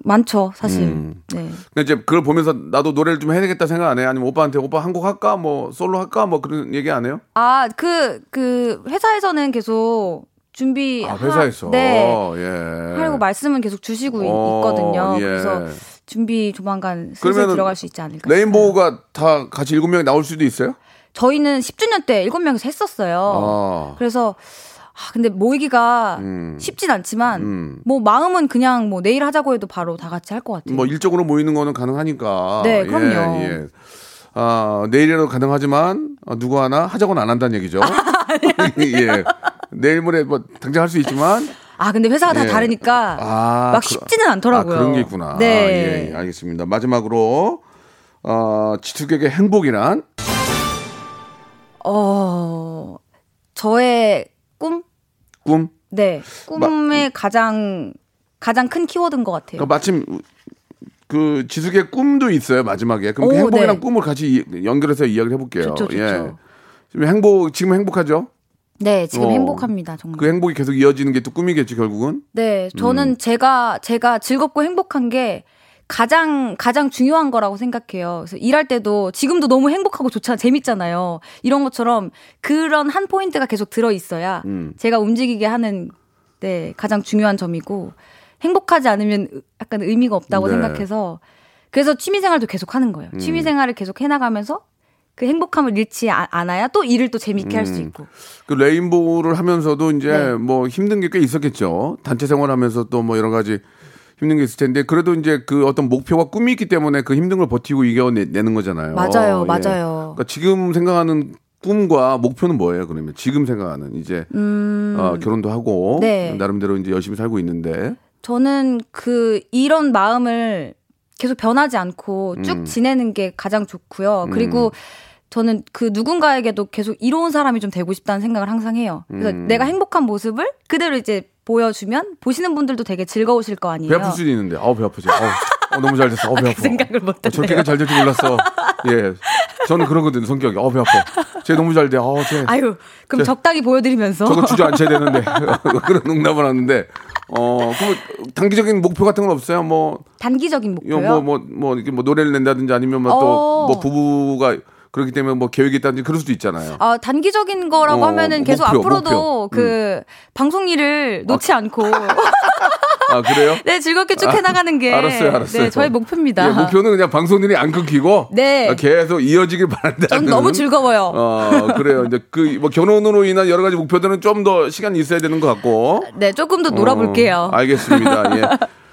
많죠, 사실. 음. 네. 근데 이제 그걸 보면서 나도 노래를 좀 해야 되겠다 생각 안 해요? 아니면 오빠한테 오빠 한 곡 할까? 뭐 솔로 할까? 뭐 그런 얘기 안 해요? 아, 그, 그, 회사에서는 계속 준비. 아, 회사에서. 네. 예. 하려고 말씀은 계속 주시고 있- 어, 있거든요. 예. 그래서 준비 조만간 슬슬 들어갈 수 있지 않을까. 레인보우가 다 같이 일곱 명이 나올 수도 있어요? 저희는 10주년 때 7명이서 했었어요. 아. 그래서 아, 근데 모이기가 음. 쉽진 않지만 음. 뭐 마음은 그냥 뭐 내일 하자고 해도 바로 다 같이 할 것 같아요. 뭐 일적으로 모이는 거는 가능하니까. 네, 그럼요. 예, 예. 아, 내일이라도 가능하지만 어, 누구 하나 하자고는 안 한다는 얘기죠. 예. 내일 모레 뭐 당장 할 수 있지만 아 근데 회사가 다 예. 다르니까 아, 막 그- 쉽지는 않더라고요. 아, 그런 게 있구나. 네. 예, 예, 알겠습니다. 마지막으로 어, 지투객의 행복이란 어 저의 꿈? 꿈. 네. 꿈의 가장 가장 큰 키워드인 것 같아요. 그러니까 마침 그 지숙의 꿈도 있어요 마지막에. 그럼 그 오, 행복이랑 네. 꿈을 같이 이- 연결해서 이야기를 해볼게요. 좋죠, 좋죠. 예. 지금 행복 지금 행복하죠? 네, 지금 어. 행복합니다, 정말. 그 행복이 계속 이어지는 게 또 꿈이겠지 결국은. 네, 저는 음. 제가 제가 즐겁고 행복한 게 가장 가장 중요한 거라고 생각해요. 그래서 일할 때도 지금도 너무 행복하고 좋잖아, 재밌잖아요. 이런 것처럼 그런 한 포인트가 계속 들어 있어야 음. 제가 움직이게 하는 네 가장 중요한 점이고 행복하지 않으면 의- 약간 의미가 없다고 네. 생각해서 그래서 취미 생활도 계속 하는 거예요. 음. 취미 생활을 계속 해나가면서 그 행복함을 잃지 아- 않아야 또 일을 또 재밌게 할수 음. 있고. 그 레인보우를 하면서도 이제 네. 뭐 힘든 게 꽤 있었겠죠. 단체 생활하면서 또 뭐 여러 가지 힘든 게 있을 텐데 그래도 이제 그 어떤 목표와 꿈이 있기 때문에 그 힘든 걸 버티고 이겨내는 거잖아요. 맞아요, 예. 맞아요. 그러니까 지금 생각하는 꿈과 목표는 뭐예요? 그러면 지금 생각하는 이제 어, 결혼도 하고 음. 네. 나름대로 이제 열심히 살고 있는데 저는 그 이런 마음을 계속 변하지 않고 쭉 음. 지내는 게 가장 좋고요. 그리고 저는 그 누군가에게도 계속 이로운 사람이 좀 되고 싶다는 생각을 항상 해요. 그래서 음. 내가 행복한 모습을 그대로 이제 보여주면 보시는 분들도 되게 즐거우실 거 아니에요. 배 아플 수도 있는데 아우 배 아프지. 아우, 어, 너무 잘 됐어. 아우 배 아파. 그 생각을 못 어, 저렇게까지 잘 될 줄 몰랐어. 예. 저는 그러거든요, 성격이. 어, 배 아파. 쟤 너무 잘 돼. 어, 쟤. 아유, 그럼 저- 적당히 보여드리면서. 저거 주저앉혀야 되는데. 그런 농담을 하는데. 어, 그 단기적인 목표 같은 건 없어요? 뭐, 단기적인 이거 목표요. 뭐, 뭐, 뭐, 이렇게 뭐 노래를 낸다든지 아니면 뭐 또, 어. 뭐 부부가 그렇기 때문에 뭐 계획이 있다든지 그럴 수도 있잖아요. 아, 단기적인 거라고 어, 하면은 계속 목표, 앞으로도 목표. 음. 그 방송 일을 놓지 않고 아, 그래요? 네, 즐겁게 쭉 아, 해나가는 게 알았어요, 알았어요. 네, 저의 목표입니다. 예, 목표는 그냥 방송들이 안 끊기고. 네. 아, 계속 이어지길 바란다. 전 너무 즐거워요. 어, 그래요. 이제 그, 뭐 결혼으로 인한 여러 가지 목표들은 좀 더 시간이 있어야 되는 것 같고. 네, 조금 더 놀아볼게요. 어, 알겠습니다. 예.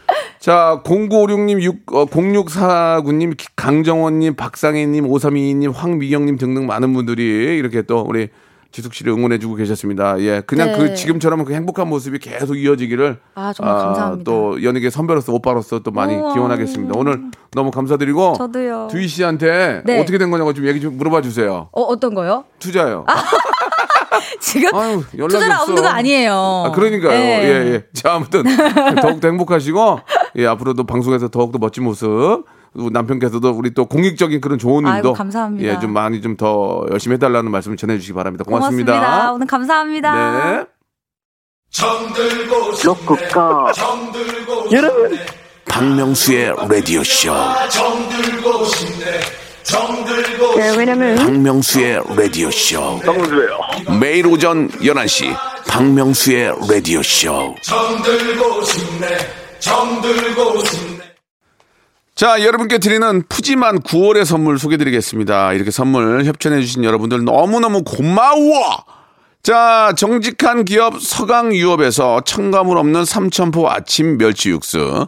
자, 0956님, 6, 어, 0649님, 강정원님, 박상혜님, 5322님, 황미경님 등등 많은 분들이 이렇게 또 우리 지숙 씨를 응원해주고 계셨습니다. 예. 그냥 네. 그 지금처럼 그 행복한 모습이 계속 이어지기를. 아, 정말 감사합니다. 또 연예계 선배로서 오빠로서 또 많이 우와. 기원하겠습니다. 오늘 너무 감사드리고. 저도요. 두희 씨한테 네. 어떻게 된 거냐고 좀 얘기 좀 물어봐 주세요. 어, 어떤 거요? 투자요. 지금 아유, 연락이 투자. 라운드가 아니에요. 아, 그러니까요. 네. 예, 예. 자, 아무튼 더욱더 행복하시고 예, 앞으로도 방송에서 더욱더 멋진 모습 그리고 남편께서도 우리 또 공익적인 그런 좋은 아이고, 일도 감사합니다. 예, 좀 많이 좀 더 열심히 해달라는 말씀을 전해주시기 바랍니다. 고맙습니다. 고맙습니다. 오늘 감사합니다. 네. 로쿠카 여러분 박명수의 라디오 쇼. 네, 왜냐면 박명수의 라디오 쇼. 박명수예요 매일 오전 11시 박명수의 라디오 쇼. 자, 여러분께 드리는 푸짐한 9월의 선물 소개드리겠습니다. 이렇게 선물 협찬해주신 여러분들 너무너무 고마워! 자, 정직한 기업 서강유업에서 첨가물 없는 삼천포 아침 멸치 육수.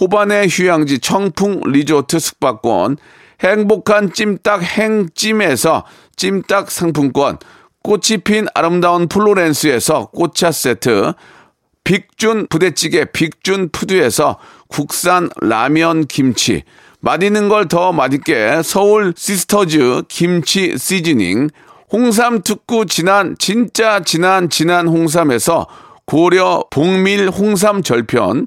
호반의 휴양지 청풍 리조트 숙박권, 행복한 찜닭 행찜에서 찜닭 상품권, 꽃이 핀 아름다운 플로렌스에서 꽃차 세트, 빅준 부대찌개 빅준 푸드에서 국산 라면 김치, 맛있는 걸 더 맛있게 서울 시스터즈 김치 시즈닝, 홍삼 특구 진한 진짜 진한 진한 홍삼에서 고려 복밀 홍삼 절편,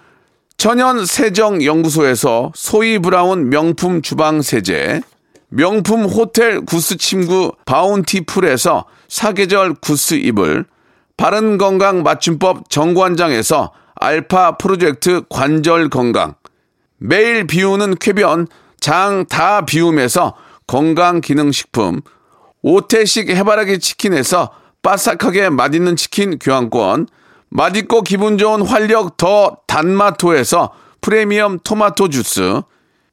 천연 세정 연구소에서 소이 브라운 명품 주방 세제, 명품 호텔 구스 침구 바운티풀에서 사계절 구스 이불, 바른 건강 맞춤법 정관장에서 알파 프로젝트 관절 건강, 매일 비우는 쾌변 장 다 비움에서 건강 기능 식품, 오태식 해바라기 치킨에서 바삭하게 맛있는 치킨 교환권, 맛있고 기분 좋은 활력 더 단마토에서 프리미엄 토마토 주스,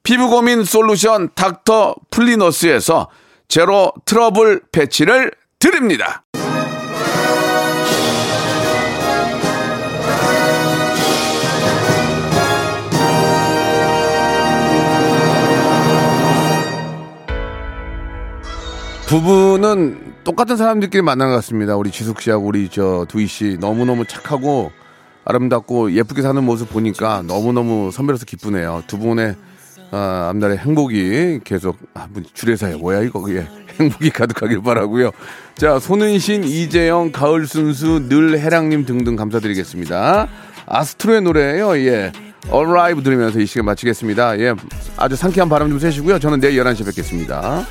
피부 고민 솔루션 닥터 플리너스에서 제로 트러블 패치를 드립니다. 부부는 똑같은 사람들끼리 만난 것 같습니다. 우리 지숙 씨하고 우리 저 두희 씨 너무너무 착하고 아름답고 예쁘게 사는 모습 보니까 너무너무 선배로서 기쁘네요. 두 분의 아, 앞날의 행복이 계속 아, 뭐 줄에서야 뭐야 이거 예. 행복이 가득하길 바라고요. 자 손은신, 이재영, 가을순수, 늘해랑님 등등 감사드리겠습니다. 아스트로의 노래예요. 예. 얼라이브 들으면서 이 시간 마치겠습니다. 예. 아주 상쾌한 바람 좀 쐬시고요. 저는 내일 11시에 뵙겠습니다.